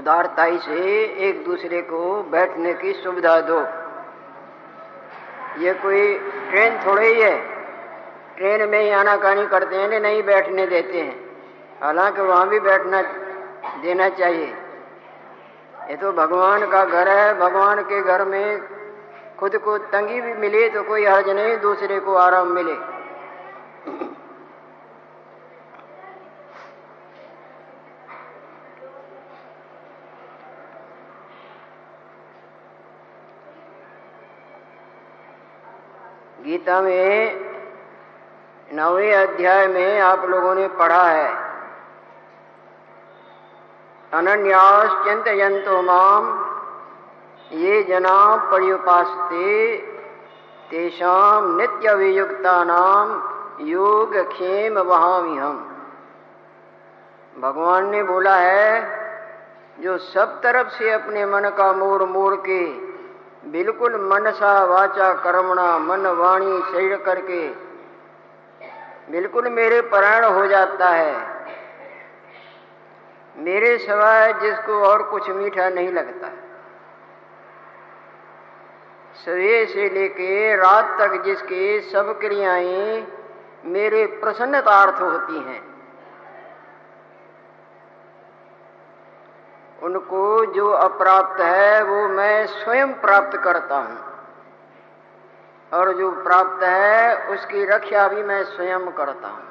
उदारताई से एक दूसरे को बैठने की सुविधा दो। ये कोई ट्रेन थोड़े ही है। ट्रेन में ही आनाकानी करते हैं नहीं बैठने देते हैं। हालाँकि वहाँ भी बैठना देना चाहिए। ये तो भगवान का घर है, भगवान के घर में खुद को तंगी भी मिले तो कोई हर्ज नहीं, दूसरे को आराम मिले। गीता में नवे अध्याय में आप लोगों ने पढ़ा है। अनन्यास चिंतयंतो माम, ये जना पर्युपास्ते तेषाम नित्य वियुक्ता नाम योग क्षेम वहामी हम भगवान ने बोला है, जो सब तरफ़ से अपने मन का मोड़ मोड़ के बिल्कुल मनसा वाचा कर्मणा, मन वाणी शरीर करके बिल्कुल मेरे परायण हो जाता है। मेरे सिवाय जिसको और कुछ मीठा नहीं लगता। सवेरे से लेके रात तक जिसके सब क्रियाएँ मेरे प्रसन्नतार्थ होती हैं। उनको जो अप्राप्त है, वो मैं स्वयं प्राप्त करता हूँ। और जो प्राप्त है, उसकी रक्षा भी मैं स्वयं करता हूँ।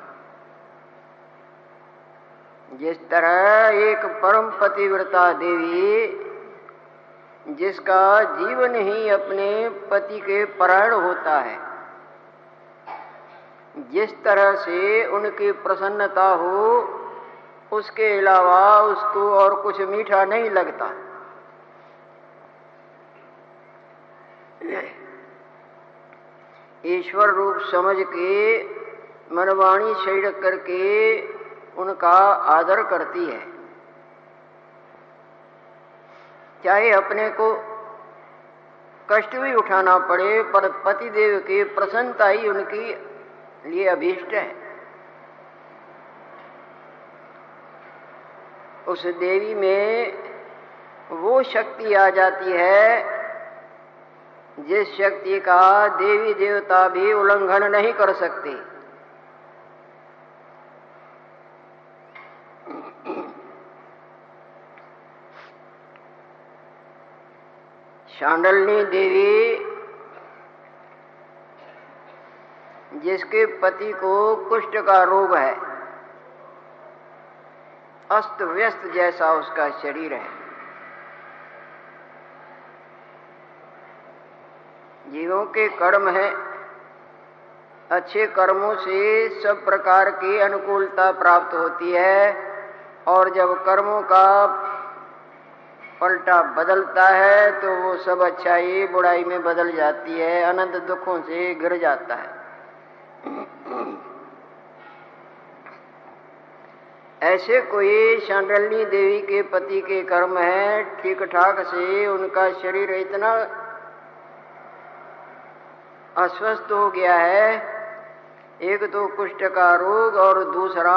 जिस तरह एक परम पतिव्रता देवी, जिसका जीवन ही अपने पति के परायण होता है, जिस तरह से उनकी प्रसन्नता हो उसके अलावा उसको और कुछ मीठा नहीं लगता। ईश्वर रूप समझ के, मनवाणी शरीर करके उनका आदर करती है। चाहे अपने को कष्ट भी उठाना पड़े, पर पतिदेव की प्रसन्नता ही उनकी लिए अभीष्ट है। उस देवी में वो शक्ति आ जाती है, जिस शक्ति का देवी देवता भी उल्लंघन नहीं कर सकते। शांडलनी देवी, जिसके पति को कुष्ठ का रोग है अस्त व्यस्त जैसा उसका शरीर है। जीवों के कर्म है। अच्छे कर्मों से सब प्रकार की अनुकूलता प्राप्त होती है और जब कर्मों का पलटा बदलता है तो वो सब अच्छाई, बुराई में बदल जाती है, अनंत दुखों से गिर जाता है। ऐसे कोई शांडलनी देवी के पति के कर्म है ठीक ठाक से उनका शरीर इतना अस्वस्थ हो गया है, एक तो कुष्ठ का रोग और दूसरा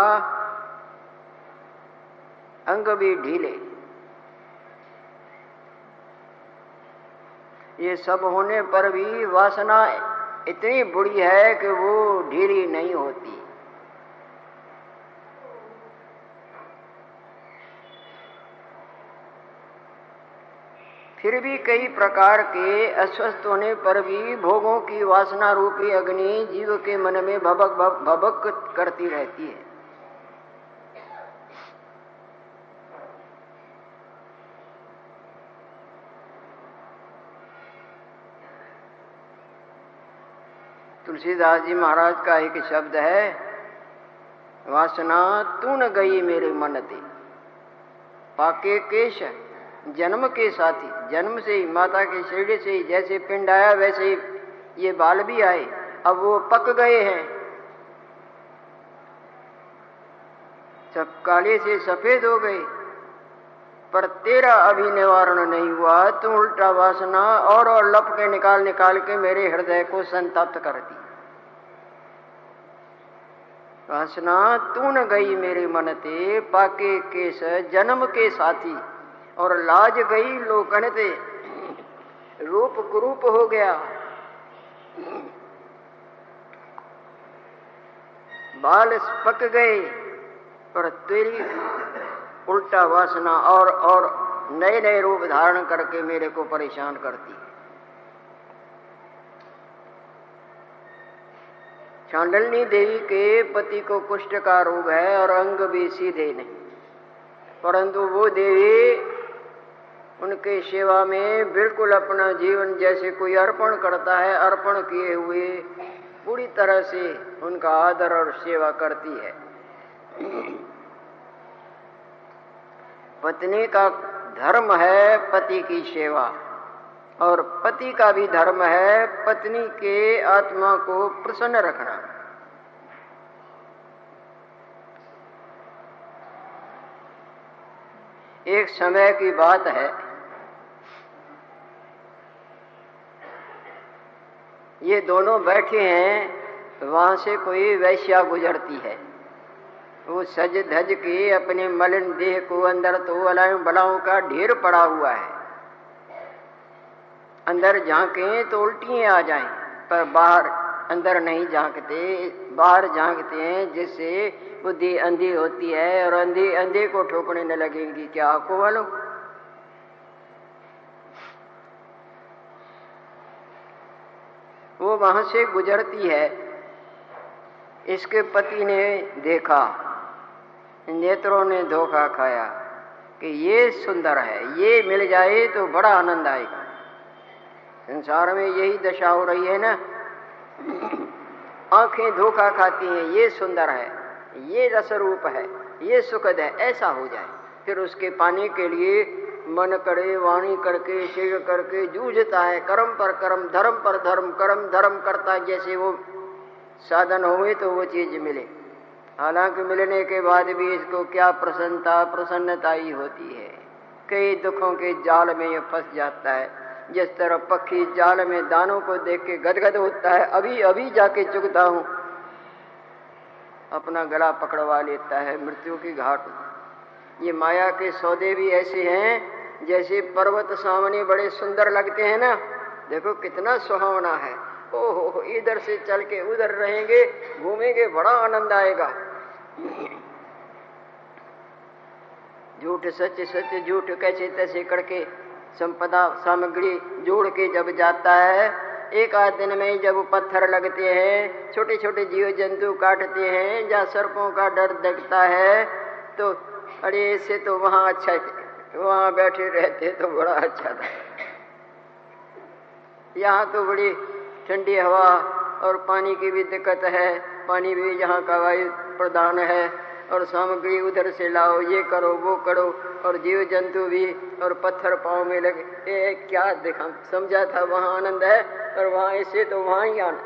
अंग भी ढीले। ये सब होने पर भी वासना इतनी बुरी है कि वो ढीली नहीं होती। फिर भी कई प्रकार के अस्वस्थ होने पर भी भोगों की वासना रूपी अग्नि जीव के मन में भबक भबक करती रहती है। तुलसीदास जी महाराज का एक शब्द है, वासना तू न गई मेरे मन ते। पाके केश जन्म के साथी, जन्म से ही, माता के शरीर से ही, जैसे पिंड आया वैसे ही ये बाल भी आए। अब वो पक गए हैं। सब काले से सफ़ेद हो गए। पर तेरा अभी निवारण नहीं हुआ, तू उल्टा वासना और और लप के निकाल निकाल के मेरे हृदय को संतप्त कर दी। वासना, तू न गई मेरे मन ते, पाके केस, जन्म के साथी। और लाज गई लोकन थे रूप कुरूप हो गया। बाल पक गए, पर तेरी उल्टा वासना और और नए नए रूप धारण करके मेरे को परेशान करती। चांडलनी देवी के पति को कुष्ठ का रोग है और अंग भी सीधे नहीं। परंतु वो देवी उनके सेवा में बिल्कुल अपना जीवन जैसे कोई अर्पण करता है, अर्पण किए हुए, पूरी तरह से उनका आदर और सेवा करती है। पत्नी का धर्म है पति की सेवा, और पति का भी धर्म है पत्नी के आत्मा को प्रसन्न रखना। एक समय की बात है ये दोनों बैठे हैं, वहाँ से कोई वैश्या गुजरती है। वो सज धज के अपने मलिन देह को अंदर तो अलायों बलाओं का ढेर पड़ा हुआ है। अंदर झांके तो उल्टियाँ आ जाएँ, पर बाहर अंदर नहीं झांकते। बाहर झांकते हैं, जिससे बुद्धि अंधी होती है और अंधी, अंधे को ठोकने न लगेंगी। क्या आपको मालूम? वो वहाँ से गुजरती है। इसके पति ने देखा, नेत्रों ने धोखा खाया कि ये सुंदर है, ये मिल जाए तो बड़ा आनंद आएगा। संसार में यही दशा हो रही है ना? आँखें धोखा खाती हैं, ये सुंदर है, ये रस रूप है, ये सुखद है, ऐसा हो जाए। फिर उसके पाने के लिए मन करे, वाणी करके शिव करके, जूझता है, कर्म पर कर्म, धर्म पर धर्म, कर्म धर्म करता है, जैसे वो साधन हुए तो वो चीज़ मिले। हालाँकि मिलने के बाद भी इसको क्या प्रसन्नता प्रसन्नता ही होती है। कई दुखों के जाल में ये फंस जाता है। जिस तरह पक्षी जाल में दानों को देख के गदगद होता है, अभी अभी जाके चुगता हूँ। अपना गला पकड़वा लेता है, मृत्यु की घाट ये माया के सौदे भी ऐसे हैं, जैसे पर्वत सामने बड़े सुंदर लगते हैं ना। देखो कितना सुहावना है। ओहो, इधर से चल के उधर रहेंगे, घूमेंगे, बड़ा आनंद आएगा। झूठ, सच सच, झूठ, कैसे तैसे करके संपदा, सामग्री जोड़ के जब जाता है, एक आध दिन में जब पत्थर लगते हैं छोटे छोटे जीव जंतु काटते हैं या सर्पों का डर दिखता है तो अरे ऐसे तो वहाँ अच्छा वहाँ बैठे रहते तो बड़ा अच्छा था। यहाँ तो बड़ी ठंडी हवा और पानी की भी दिक्कत है। पानी भी यहाँ का वायु प्रधान है और सामग्री उधर से लाओ ये करो वो करो और जीव जंतु भी और पत्थर पाँव में लगे। ए, क्या देखा समझा था वहाँ आनंद है और वहाँ ऐसे तो वहाँ ही आना।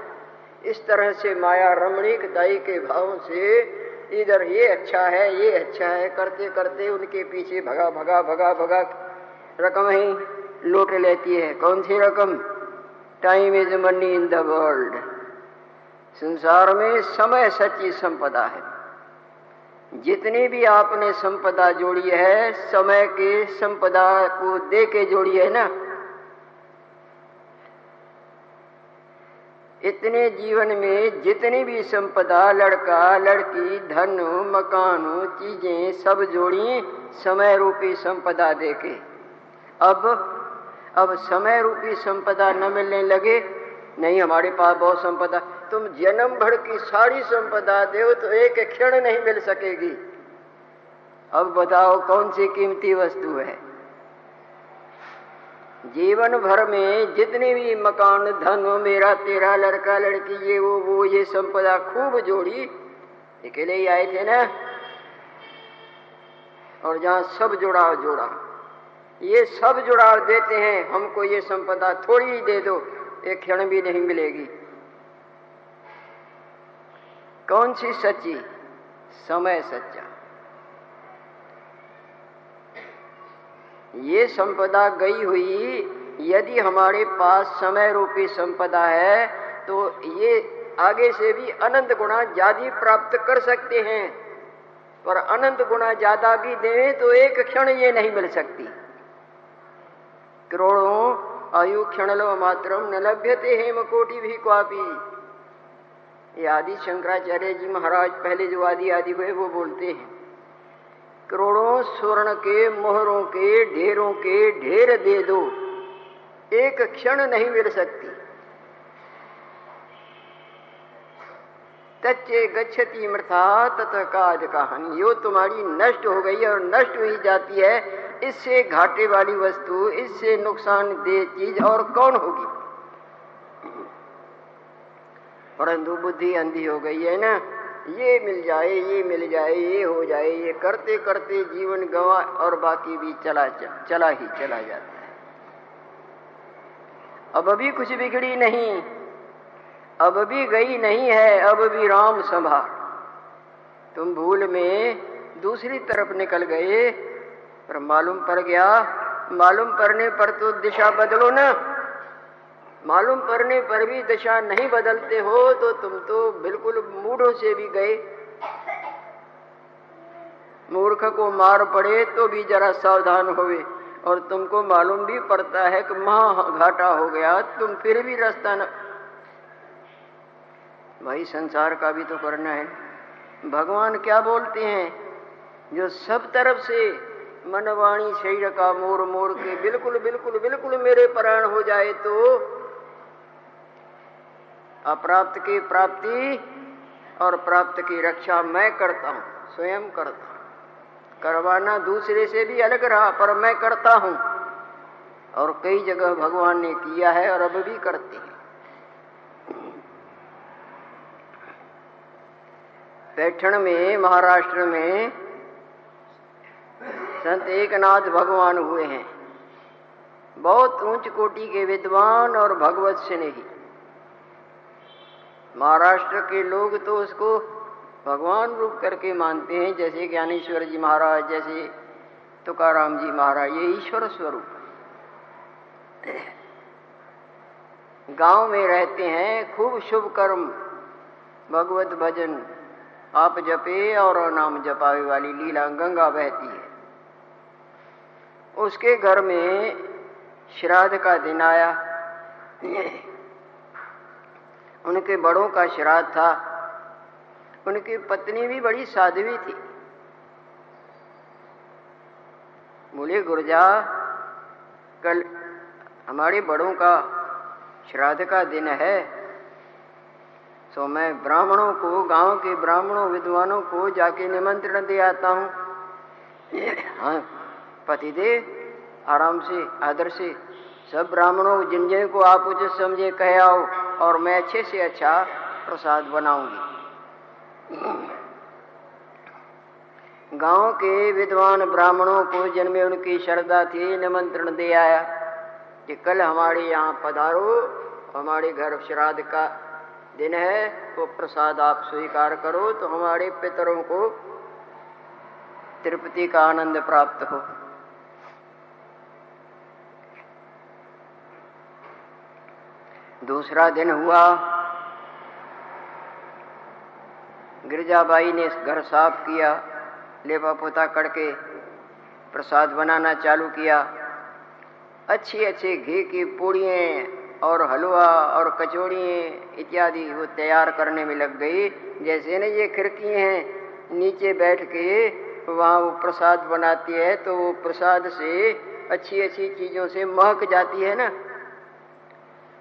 इस तरह से माया रमणीक दाई के भाव से इधर ये अच्छा है, ये अच्छा है, करते करते उनके पीछे भगा भगा भगा भगा रकम ही लूट लेती है। कौन सी रकम? Time is money in the world संसार में समय सच्ची संपदा है। जितनी भी आपने संपदा जोड़ी है, समय के संपदा को दे के जोड़ी है ना। इतने जीवन में जितनी भी संपदा, लड़का, लड़की, धन, मकान, चीज़ें सब जोड़ी समय रूपी संपदा देके अब अब समय रूपी संपदा न मिलने लगे, नहीं हमारे पास बहुत संपदा। तुम जन्म भर की सारी संपदा दो तो एक क्षण नहीं मिल सकेगी। अब बताओ कौन सी कीमती वस्तु है? जीवन भर में जितने भी मकान, धन, मेरा, तेरा, लड़का, लड़की, ये, वो वो, ये संपदा खूब जोड़ी अकेले ही आए थे ना? और जहाँ सब जुड़ाव जोड़ा। ये सब जुड़ाव देते हैं, हमको ये संपदा थोड़ी ही दे दो, एक क्षण भी नहीं मिलेगी। कौन सी सच्ची? समय सच्चा। ये संपदा गई हुई, यदि हमारे पास समय रूपी संपदा है तो ये आगे से भी अनंत गुणा ज़्यादा प्राप्त कर सकते हैं। पर अनंत गुणा ज़्यादा भी दें तो एक क्षण ये नहीं मिल सकती। करोड़ों आयु क्षणलो मात्रम न लभ्यते हेम कोटि भी क्वापी। ये आदि शंकराचार्य जी महाराज, पहले जो आदि आदि हुए, वो बोलते हैं। करोड़ों स्वर्ण के, मोहरों के, ढेरों के, ढेर दे दो। एक क्षण नहीं मिल सकती। तच्चे गच्छती मृथा तत काज कहानी। यो तुम्हारी नष्ट हो गई और नष्ट हुई जाती है। इससे घाटे वाली वस्तु, इससे नुकसान दे चीज़ और कौन होगी? परंतु बुद्धि अंधी हो गई है ना। ये मिल जाए, ये मिल जाए, ये हो जाए, ये करते करते जीवन गवा और बाकी भी चला चला ही चला जाता है। अब अभी कुछ बिगड़ी नहीं, अब भी गई नहीं है, अब भी राम संभाल तुम भूल में दूसरी तरफ़ निकल गए, पर मालूम पड़ गया, मालूम पड़ने पर तो दिशा बदलो ना। मालूम पड़ने पर भी दशा नहीं बदलते हो तो तुम तो बिल्कुल मूढ़ों से भी गए। मूर्ख को मार पड़े तो भी जरा सावधान होवे, और तुमको मालूम भी पड़ता है कि महा घाटा हो गया, तुम फिर भी रास्ता न भाई, संसार का भी तो करना है। भगवान क्या बोलते हैं? जो सब तरफ़ से मनवाणी शरीर का मोर मोर के बिल्कुल बिल्कुल बिल्कुल मेरे प्राण हो जाए तो अप्राप्त की प्राप्ति और प्राप्त की रक्षा मैं करता हूँ, स्वयं करता करवाना दूसरे से भी अलग रहा, पर मैं करता हूँ। और कई जगह भगवान ने किया है और अब भी करते हैं। पैठण में, महाराष्ट्र में संत एकनाथ भगवान हुए हैं। बहुत ऊंच कोटि के विद्वान और भगवत स्नेही। महाराष्ट्र के लोग तो उसको भगवान रूप करके मानते हैं, जैसे ज्ञानेश्वर जी महाराज, जैसे तुकाराम जी महाराज, ये ईश्वर स्वरूप गाँव में रहते हैं, खूब शुभ कर्म, भगवत भजन, आप जपे और नाम जपावे वाली लीला गंगा बहती है। उसके घर में श्राद्ध का दिन आया। उनके बड़ों का श्राद्ध था। उनकी पत्नी भी बड़ी साध्वी थी। बोले गुरजा, कल हमारे बड़ों का श्राद्ध का दिन है। तो मैं ब्राह्मणों को, गाँव के ब्राह्मणों, विद्वानों को जाके निमंत्रण दे आता हूँ। हाँ पतिदेव, आराम से, आदर से, सब ब्राह्मणों, जिन जिन को आप उचित समझे, कह आओ। और मैं अच्छे से अच्छा प्रसाद बनाऊँगी। गाँव के विद्वान ब्राह्मणों को जिनमें उनकी श्रद्धा थी, निमंत्रण दे आया कि कल हमारे यहाँ पधारो, हमारे घर श्राद्ध का दिन है तो प्रसाद आप स्वीकार करो तो हमारे पितरों को तिरुपति का आनंद प्राप्त हो। दूसरा दिन हुआ। गिरजाबाई ने घर साफ़ किया लेपा पोता करके प्रसाद बनाना चालू किया। अच्छी अच्छे घी की पूड़ियाँ और हलवा और कचौड़ियाँ इत्यादि वो तैयार करने में लग गई। जैसे न ये खिड़की हैं, नीचे बैठ के वहाँ वो प्रसाद बनाती है तो वो प्रसाद से अच्छी अच्छी चीज़ों से महक जाती है ना।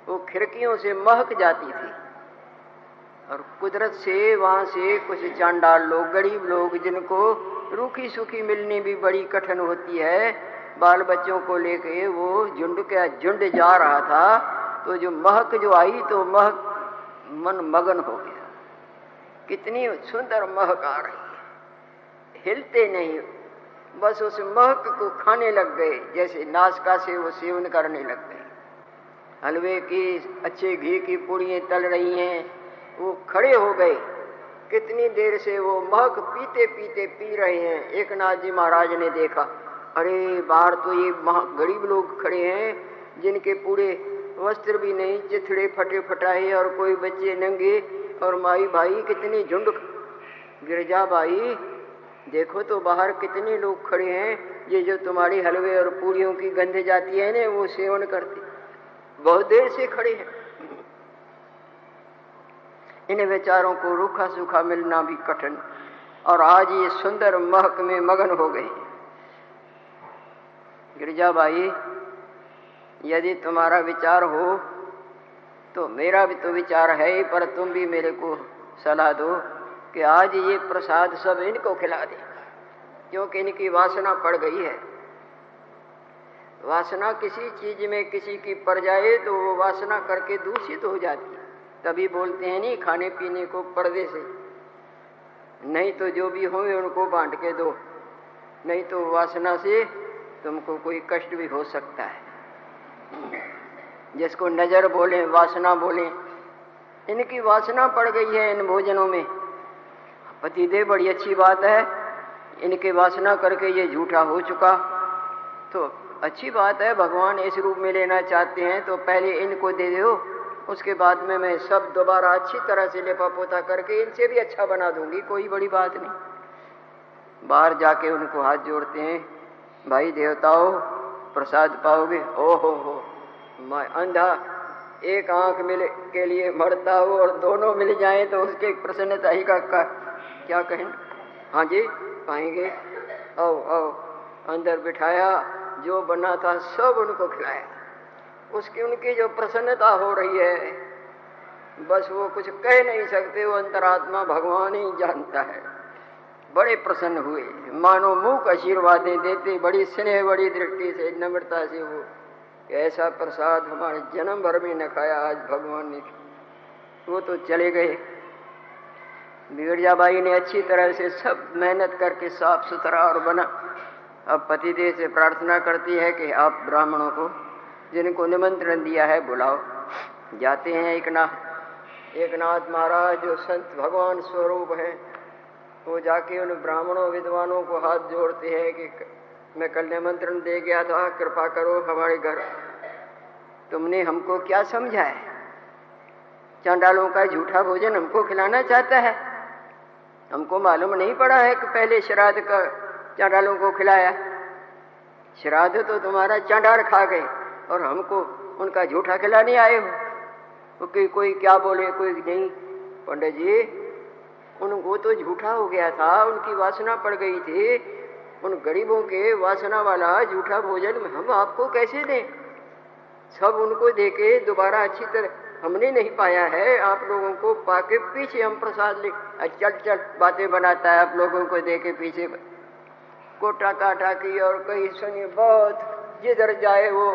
वो खिड़कियों से महक जाती थी। और कुदरत से वहाँ से कुछ चांडाल लोग, गरीब लोग, जिनको रूखी सूखी मिलनी भी बड़ी कठिन होती है बाल बच्चों को लेके वो झुंड का झुंड जा रहा था तो जो महक जो आई तो महक मन मगन हो गया। कितनी सुंदर महक आ रही है। हिलते नहीं, बस उस महक को खाने लग गए, जैसे नाशका से वो सेवन करने लग गए। हलवे की, अच्छे घी की पूड़ियाँ तल रही हैं। वो खड़े हो गए। कितनी देर से वो महक पीते पीते पी रहे हैं, एक नाथ जी महाराज ने देखा। अरे, बाहर तो ये गरीब लोग खड़े हैं, जिनके पूरे वस्त्र भी नहीं, चिथड़े फटे फटाए और कोई बच्चे नंगे और माई भाई कितनी झुंड गिरजा भाई, देखो तो बाहर कितने लोग खड़े हैं। ये जो तुम्हारी हलवे और पूड़ियों की गंध जाती है ना, वो सेवन करते। बहुत देर से खड़े हैं। इन विचारों को रूखा सूखा मिलना भी कठिन। और आज ये सुंदर महक में मगन हो गए गिरजाबाई यदि तुम्हारा विचार हो तो मेरा भी तो विचार है ही, पर तुम भी मेरे को सलाह दो कि आज ये प्रसाद सब इनको खिला दे, क्योंकि इनकी वासना पड़ गई है। वासना किसी चीज़ में किसी की पड़ जाए तो वो वासना करके दूषित हो जाती तभी बोलते हैं, नहीं, खाने पीने को पर्दे से। नहीं तो जो भी हो उनको बांट के दो। नहीं तो वासना से तुमको कोई कष्ट भी हो सकता है। जिसको नज़र बोले, वासना बोले, इनकी वासना पड़ गई है इन भोजनों में। पतिदेव बड़ी अच्छी बात है। इनके वासना करके ये झूठा हो चुका। तो अच्छी बात है भगवान इस रूप में लेना चाहते हैं तो पहले इनको दे दो। उसके बाद में मैं सब दोबारा अच्छी तरह से लेपा पोता करके इनसे भी अच्छा बना दूँगी कोई बड़ी बात नहीं। बाहर जाके उनको हाथ जोड़ते हैं भाई देवताओं प्रसाद पाओगे? ओ हो हो। मैं अंधा एक आँख मिल के लिए मरता हो और दोनों मिल जाए तो उसके प्रसन्नता ही का, का क्या कहें? हाँ जी पाएँगे? आओ आओ अंदर बिठाया जो बना था, सब उनको खिलाया। उसकी उनकी जो प्रसन्नता हो रही है, बस वो कुछ कह नहीं सकते, वो अंतरात्मा भगवान ही जानता है। बड़े प्रसन्न हुए। मानो मुख आशीर्वादें देते, बड़ी स्नेह, बड़ी दृष्टि से, नम्रता से वो, ऐसा प्रसाद हमारे जन्म भर में न खाया, आज भगवान ने वो तो चले गए। बिगड़जाबाई ने अच्छी तरह से सब मेहनत करके साफ़ सुथरा और बना अब पतिदेव से प्रार्थना करती है कि आप ब्राह्मणों को, जिनको निमंत्रण दिया है, बुलाओ। जाते हैं एक नाथ। एक नाथ महाराज, जो संत भगवान स्वरूप है, वो जाके उन ब्राह्मणों, विद्वानों को हाथ जोड़ते हैं कि मैं कल निमंत्रण दे गया था, कृपा करो हमारे घर। तुमने हमको क्या समझा है? चांडालों का झूठा भोजन हमको खिलाना चाहता है। हमको मालूम नहीं पड़ा है कि पहले श्राद्ध का चांडालों को खिलाया। श्राद्ध तो तुम्हारा चांडार खा गए और हमको उनका झूठा खिलाने आए हो। तो कि कोई क्या बोले, कोई नहीं। पंडित जी, उनको तो झूठा हो गया था, उनकी वासना पड़ गई थी। उन गरीबों के वासना वाला झूठा भोजन हम आपको कैसे दें? सब उनको देके दोबारा अच्छी तरह हमने नहीं पाया है। आप लोगों को पाके पीछे हम प्रसाद ले। चल चल, बातें बनाता है, आप लोगों को देके पीछे। कोटा काटा की और कहीं सुनिए बहुत जिधर जाए वो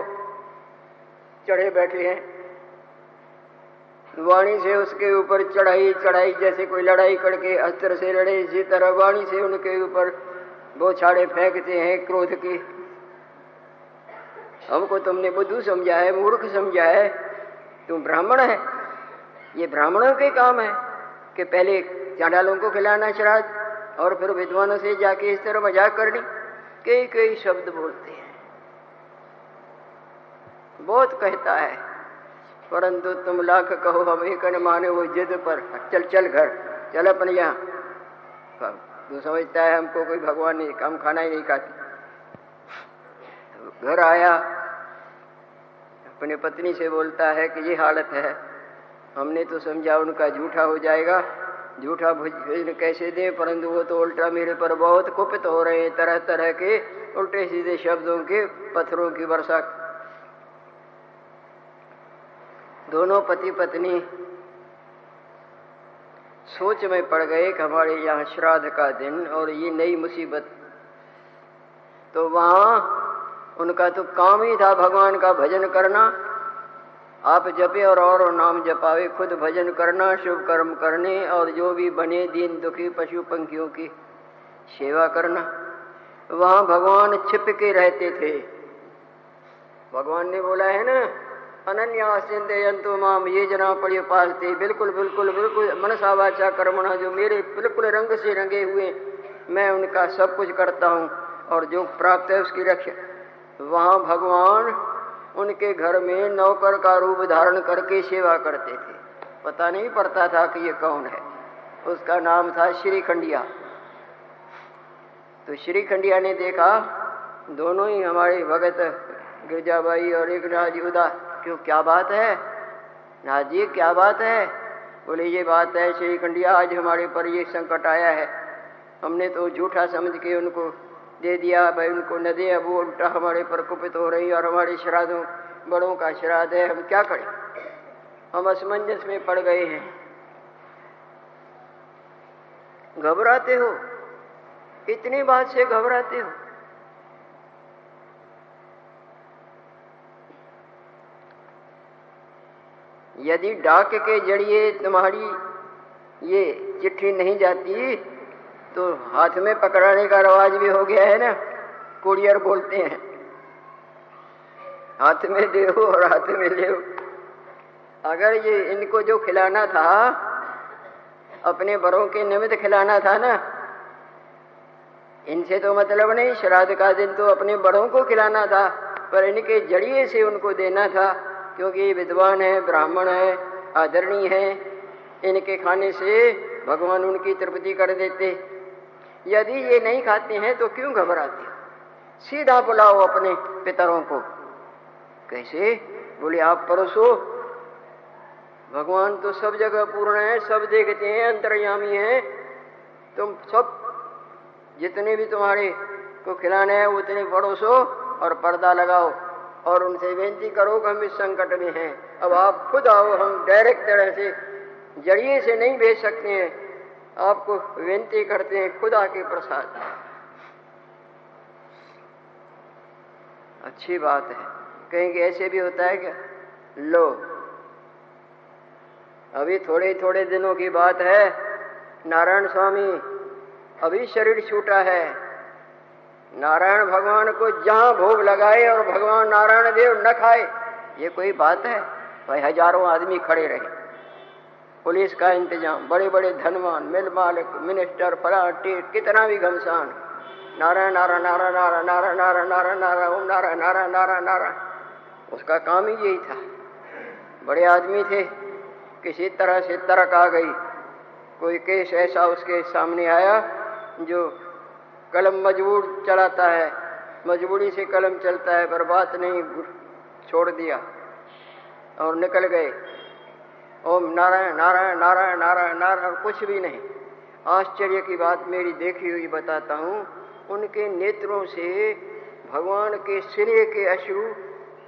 चढ़े बैठे हैं। वाणी से उसके ऊपर चढ़ाई चढ़ाई जैसे कोई लड़ाई करके अस्त्र से लड़े, इसी तरह वाणी से उनके ऊपर वो छाड़े फेंकते हैं क्रोध के। हमको तुमने बुद्धू समझा है, मूर्ख समझा है। तुम ब्राह्मण है। ये ब्राह्मणों के काम है कि पहले चांडालों को खिलाना, श्राद्ध और फिर विद्वानों से जाके इस तरह मज़ाक करनी कई कई शब्द बोलते हैं। बहुत कहता है, परंतु तुम लाख कहो, हम एक माने वो जिद पर चल चल घर, चल अपन यहाँ। तू समझता है हमको कोई भगवान नहीं, कम खाना ही नहीं खाती। तो घर आया, अपने पत्नी से बोलता है कि ये हालत है। हमने तो समझा उनका झूठा हो जाएगा। झूठा भोजन कैसे दे? परंतु वो तो उल्टा मेरे पर बहुत कुपित हो रहे हैं। तरह तरह के उल्टे सीधे शब्दों के पत्थरों की वर्षा। दोनों पति पत्नी सोच में पड़ गए कि हमारे यहाँ श्राद्ध का दिन और ये नई मुसीबत। तो वहाँ उनका तो काम ही था भगवान का भजन करना। आप जपे और और नाम जपावे, खुद भजन करना, शुभ कर्म करने और जो भी बने दीन दुखी पशु पंखियों की सेवा करना। वहाँ भगवान छिप के रहते थे। भगवान ने बोला, है ना? अनन्या सिंधयंतु माम, ये जना पड़े पालते बिल्कुल बिल्कुल बिल्कुल, मनसा वाचा कर्मणा जो मेरे बिल्कुल रंग से रंगे हुए, मैं उनका सब कुछ करता हूँ और जो प्राप्त है उसकी रक्षा। वहाँ भगवान उनके घर में नौकर का रूप धारण करके सेवा करते थे। पता नहीं पड़ता था कि ये कौन है। उसका नाम था श्री खंडिया। तो श्री खंडिया ने देखा, दोनों ही हमारे भगत गिरजाबाई और एक राजयुदा क्यों, क्या बात है? नाजी क्या बात है? बोले, ये बात है श्री खंडिया, आज हमारे पर ये संकट आया है। हमने तो झूठा समझ के उनको दे दिया भाई, उनको न दे अब वो उल्टा हमारे पर कुपित हो रही और हमारे श्राद्धों, बड़ों का श्राद्ध है। हम क्या करें? हम असमंजस में पड़ गए हैं। घबराते हो? इतनी बात से घबराते हो? यदि डाक के ज़रिए तुम्हारी ये चिट्ठी नहीं जाती तो हाथ में पकड़ाने का रवाज भी हो गया है ना? कुरियर बोलते हैं। हाथ में दे और हाथ में ले अगर ये इनको जो खिलाना था, अपने बड़ों के निमित्त खिलाना था ना, इनसे तो मतलब नहीं, श्राद्ध का दिन तो अपने बड़ों को खिलाना था, पर इनके जड़िए से उनको देना था, क्योंकि विद्वान है, ब्राह्मण है, आदरणीय है। इनके खाने से भगवान उनकी तृप्ति कर देते। यदि ये नहीं खाते हैं तो क्यों घबराते? सीधा बुलाओ अपने पितरों को। कैसे? बोले, आप परोसो। भगवान तो सब जगह पूर्ण है, सब देखते हैं, अंतर्यामी है। तुम सब जितने भी तुम्हारे को खिलाने हैं, उतने पड़ोसो और पर्दा लगाओ और उनसे बेनती करो कि हम इस संकट में हैं। अब आप खुद आओ, हम डायरेक्ट तरह से ज़रिए से नहीं भेज सकते हैं। आपको विनती करते हैं खुदा के प्रसाद। अच्छी बात है। कहीं ऐसे भी होता है क्या? लो। अभी थोड़े थोड़े दिनों की बात है। नारायण स्वामी, अभी शरीर छूटा है। नारायण भगवान को जहाँ भोग लगाए और भगवान नारायण देव न खाए, ये कोई बात है? भाई, हज़ारों आदमी खड़े रहे। पुलिस का इंतज़ाम। बड़े बड़े धनवान, मिल मालिक मिनिस्टर पलाटी कितना भी घमसान। नारायण नारायण नारायण नारायण नारायण नारायण नारायण नारायण ओम नारायण नारायण नारायण नारायण उसका काम ही यही था। बड़े आदमी थे। किसी तरह से तरक आ गई। कोई केस ऐसा उसके सामने आया जो कलम मजबूर चलाता है। मजबूरी से कलम चलता है पर बात नहीं, छोड़ दिया। और निकल गए। ओम नारायण नारायण नारायण नारायण नारायण कुछ भी नहीं। आश्चर्य की बात मेरी देखी हुई बताता हूँ, उनके नेत्रों से भगवान के सिरे के अश्रु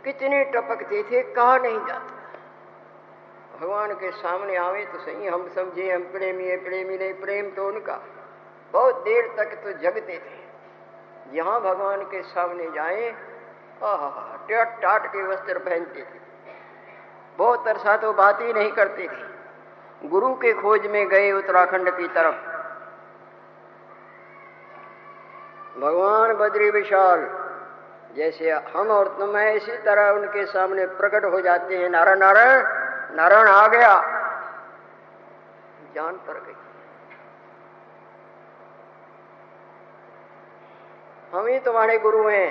कितने टपकते थे, कहा नहीं जाता। भगवान के सामने आवे तो सही, हम समझे, हम प्रेमी है, प्रेमी नहीं, प्रेम तो उनका। बहुत देर तक तो जगते थे। जहाँ भगवान के सामने जाए टेट टाट के वस्त्र पहनते थे। बहुत अरसा तो बात ही नहीं करते थे। गुरु के खोज में गए उत्तराखंड की तरफ़। भगवान बद्री विशाल, जैसे हम और तुम है, इसी तरह उनके सामने प्रकट हो जाते हैं। नारायण नारायण नारायण आ गया। जान पर गई। हम ही तुम्हारे गुरु हैं।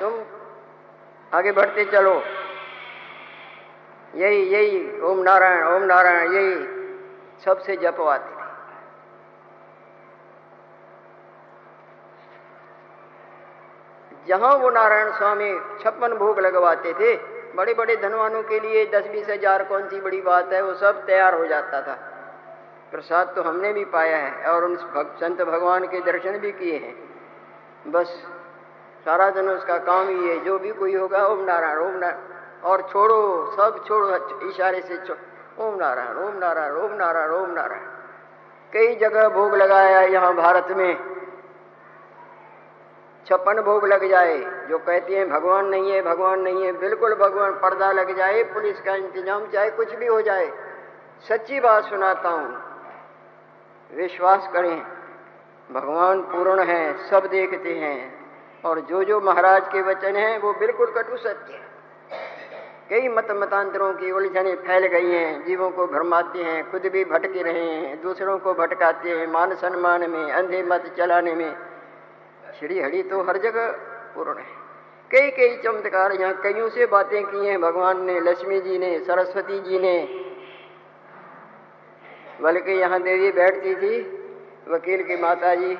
तुम आगे बढ़ते चलो। यही यही, ओम नारायण ओम नारायण, यही सबसे जपवाते थे। जहाँ वो नारायण स्वामी छप्पन भोग लगवाते थे बड़े बड़े धनवानों के लिए दस बीस हज़ार कौन सी बड़ी बात है, वो सब तैयार हो जाता था। प्रसाद तो हमने भी पाया है और उन संत भगवान के दर्शन भी किए हैं। बस सारा दिन उसका काम ही है, जो भी कोई होगा, ओम नारायण ओम नारायण। और छोड़ो, सब छोड़ो, इशारे से ओम नारायण ओम नारायण ओम नारायण ओम नारायण। कई जगह भोग लगाया यहाँ भारत में। छप्पन भोग लग जाए, जो कहते हैं, भगवान नहीं है, भगवान नहीं है, बिल्कुल भगवान पर्दा लग जाए, पुलिस का इंतज़ाम चाहे कुछ भी हो जाए। सच्ची बात सुनाता हूँ। विश्वास करें, भगवान पूर्ण है, सब देखते हैं। और जो जो महाराज के वचन हैं, वो बिल्कुल कटु सत्य है। कई मत मतांतरों की उलझने फैल गई हैं। जीवों को भरमाते हैं, खुद भी भटके रहे हैं, दूसरों को भटकाते हैं, मान सम्मान में, अंधे मत चलाने में। श्री हरि तो हर जगह पूर्ण है। कई कई चमत्कार यहाँ कईयों से बातें की हैं। भगवान ने, लक्ष्मी जी ने, सरस्वती जी ने। बल्कि यहाँ देवी बैठती थी, वकील की माता जी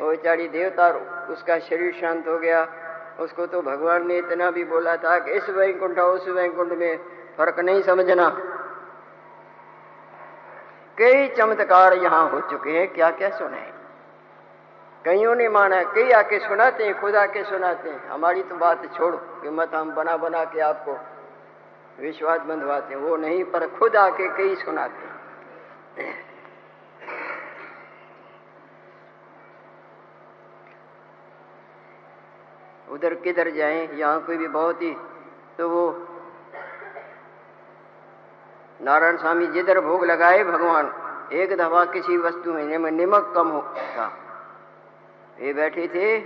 वो बेचारी देवता, उसका शरीर शांत हो गया। उसको तो भगवान ने इतना भी बोला था कि इस वैकुंठ उस वैकुंठ में फ़र्क नहीं समझना। कई चमत्कार यहाँ हो चुके हैं क्या क्या सुने? कईयों ने माना, कई आके सुनाते हैं, खुद आके सुनाते हैं। हमारी तो बात छोड़ो कि मत हम बना बना के आपको विश्वास बंधवाते हैं। वो नहीं, पर खुद आके कई सुनाते हैं। उधर किधर जाएँ यहाँ कोई भी बहुत ही तो वो नारायण स्वामी जिधर भोग लगाए भगवान एक दफ़ा किसी वस्तु में निमक कम हो था। ये बैठे थे।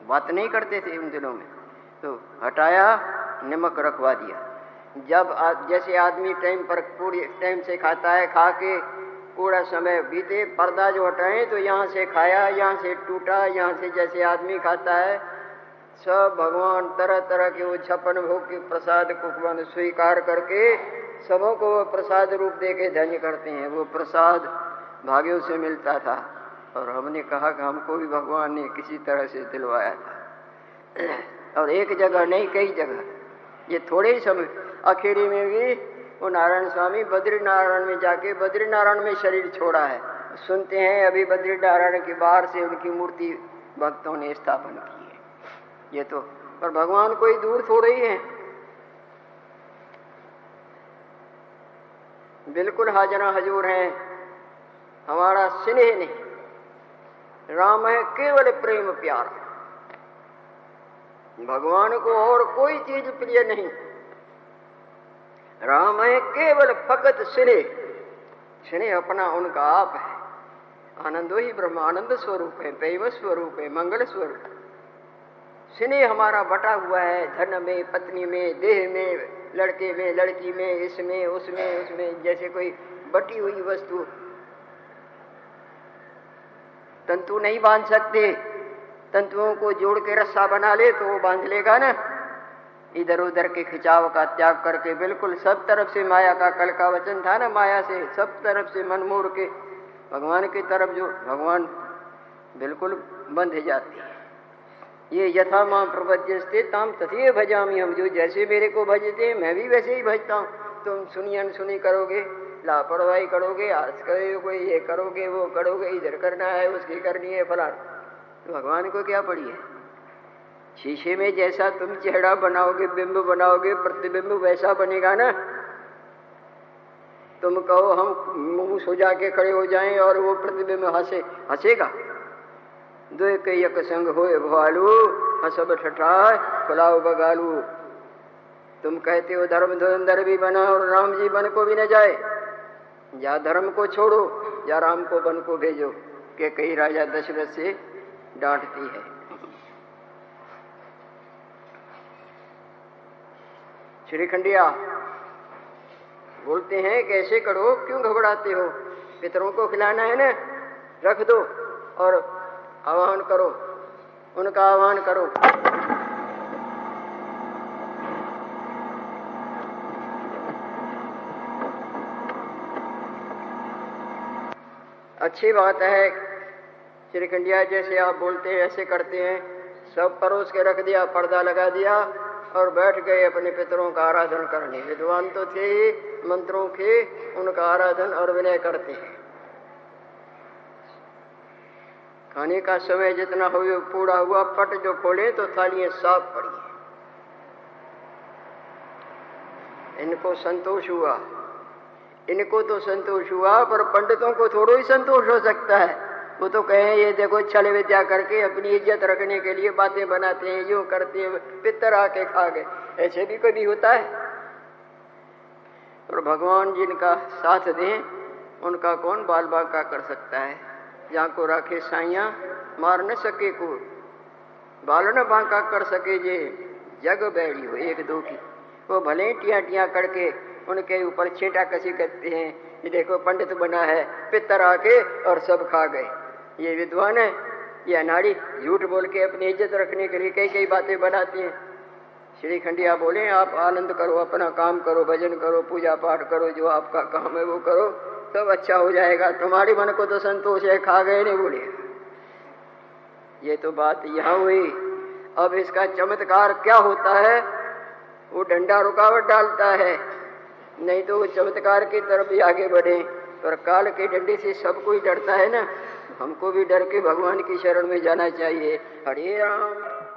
बात नहीं करते थे उन दिनों में। तो हटाया नमक रखवा दिया। जब आ, जैसे आदमी टाइम पर पूरी टाइम से खाता है खा के पूरा समय बीते, पर्दा जो हटाए तो यहाँ से खाया, यहाँ से टूटा, यहाँ से जैसे आदमी खाता है, सब भगवान तरह तरह के वो छप्पन भोग के प्रसाद को स्वीकार करके सबों को वो प्रसाद रूप दे के धन्य करते हैं। वो प्रसाद भाग्यों से मिलता था और हमने कहा कि हमको भी भगवान ने किसी तरह से दिलवाया था। और एक जगह नहीं, कई जगह। ये थोड़े ही समय अखेरी में भी वो नारायण स्वामी बद्री नारायण में जाके बद्री नारायण में शरीर छोड़ा है। सुनते हैं, अभी बद्री नारायण के बाहर से उनकी मूर्ति भक्तों ने स्थापन की है। ये तो पर भगवान कोई दूर थोड़े ही है। बिल्कुल हाजरा हजूर है। हमारा स्नेह नहीं। राम है केवल प्रेम प्यार। भगवान को और कोई चीज़ प्रिय नहीं। राम है, केवल फकत स्नेह स्नेह अपना उनका आप है। आनंदो ही ब्रह्मानंद स्वरूप है प्रेम स्वरूप है, मंगल स्वरूप। स्नेह हमारा बटा हुआ है, धन में, पत्नी में, देह में, लड़के में, लड़की में, इसमें, उसमें उसमें, जैसे कोई बटी हुई वस्तु। तंतु नहीं बाँध सकते। तंतुओं को जोड़ के रस्सा बना ले तो वो बाँध लेगा ना। इधर उधर के खिंचाव का त्याग करके बिल्कुल सब तरफ़ से माया का कल का वचन था ना माया से, सब तरफ़ से मन मोड़ के। भगवान की तरफ़ जो भगवान बिल्कुल बंध जाती है। ये यथा माँ प्रपद्यस्ते ताम तथे भजामी हम, जो जैसे मेरे को भजते हैं, मैं भी वैसे ही भजता हूँ। तुम सुनी अनसुनी करोगे, लापरवाही करोगे, आज करोगे ये करोगे, वो करोगे, इधर करना है, उसकी करनी है, फलान। तो भगवान को क्या पड़ी है? शीशे में जैसा तुम चेहरा बनाओगे, बिंब बनाओगे, प्रतिबिंब वैसा बनेगा ना? तुम कहो, हम मुँह सुजा के खड़े हो जाएँ और वो प्रतिबिंब हंसे। हंसेगा? दो एक संग हो भालू हसब ठठाए, खुलाओ बगालू। तुम कहते हो, धर्म धुरंधर भी बना और राम जी बन को भी न जाए। या धर्म को छोड़ो या राम को बन को भेजो, के कई राजा दशरथ से डांटती है। श्री खंडिया, बोलते हैं कैसे करो, क्यों घबराते हो? पितरों को खिलाना है ना? रख दो और आह्वान करो। उनका आह्वान करो। अच्छी बात है श्रीखंडिया जैसे आप बोलते हैं, ऐसे करते हैं। सब परोस के रख दिया, पर्दा लगा दिया। और बैठ गए अपने पितरों का आराधन करने। विद्वान तो थे ही मंत्रों के, उनका आराधन और विनय करते हैं। खाने का समय जितना हुए पूरा हुआ पट जो खोले तो थालियाँ साफ़ पड़ी इनको संतोष हुआ। इनको तो संतोष हुआ, पर पंडितों को थोड़ा ही संतोष हो सकता है। वो तो कहे, ये देखो, छल विद्या करके अपनी इज़्ज़त रखने के लिए बातें बनाते हैं, यूँ करते हैं पितर आके खा गए। ऐसे भी कभी होता है? और भगवान जिनका साथ दें, उनका कौन बाल बाका कर सकता है? जहाँ को राखे साइया, मार न सके को? बाल न बांका कर सके जे, जग बैड़ी हो एक दो की। वो भले टिया टिया करके उनके ऊपर छेटा कसी करते हैं, ये देखो, पंडित बना है पितर आके और सब खा गए। ये विद्वान है, ये अनाड़ी झूठ बोल के अपनी इज़्ज़त रखने के लिए कई कई बातें बनाती हैं। श्री खंडिया बोले, आप आनंद करो, अपना काम करो, भजन करो पूजा पाठ करो, जो आपका काम है वो करो, सब अच्छा हो जाएगा। तुम्हारी मन को तो संतोष है, खा गए नहीं बोले। ये तो बात यहाँ हुई। अब इसका चमत्कार क्या होता है? वो डंडा रुकावट डालता है। नहीं तो वो चमत्कार की तरफ़ भी आगे बढ़े। पर काल के डंडे से सब कोई डरता है ना? हमको भी डर के भगवान की शरण में जाना चाहिए। हरे राम।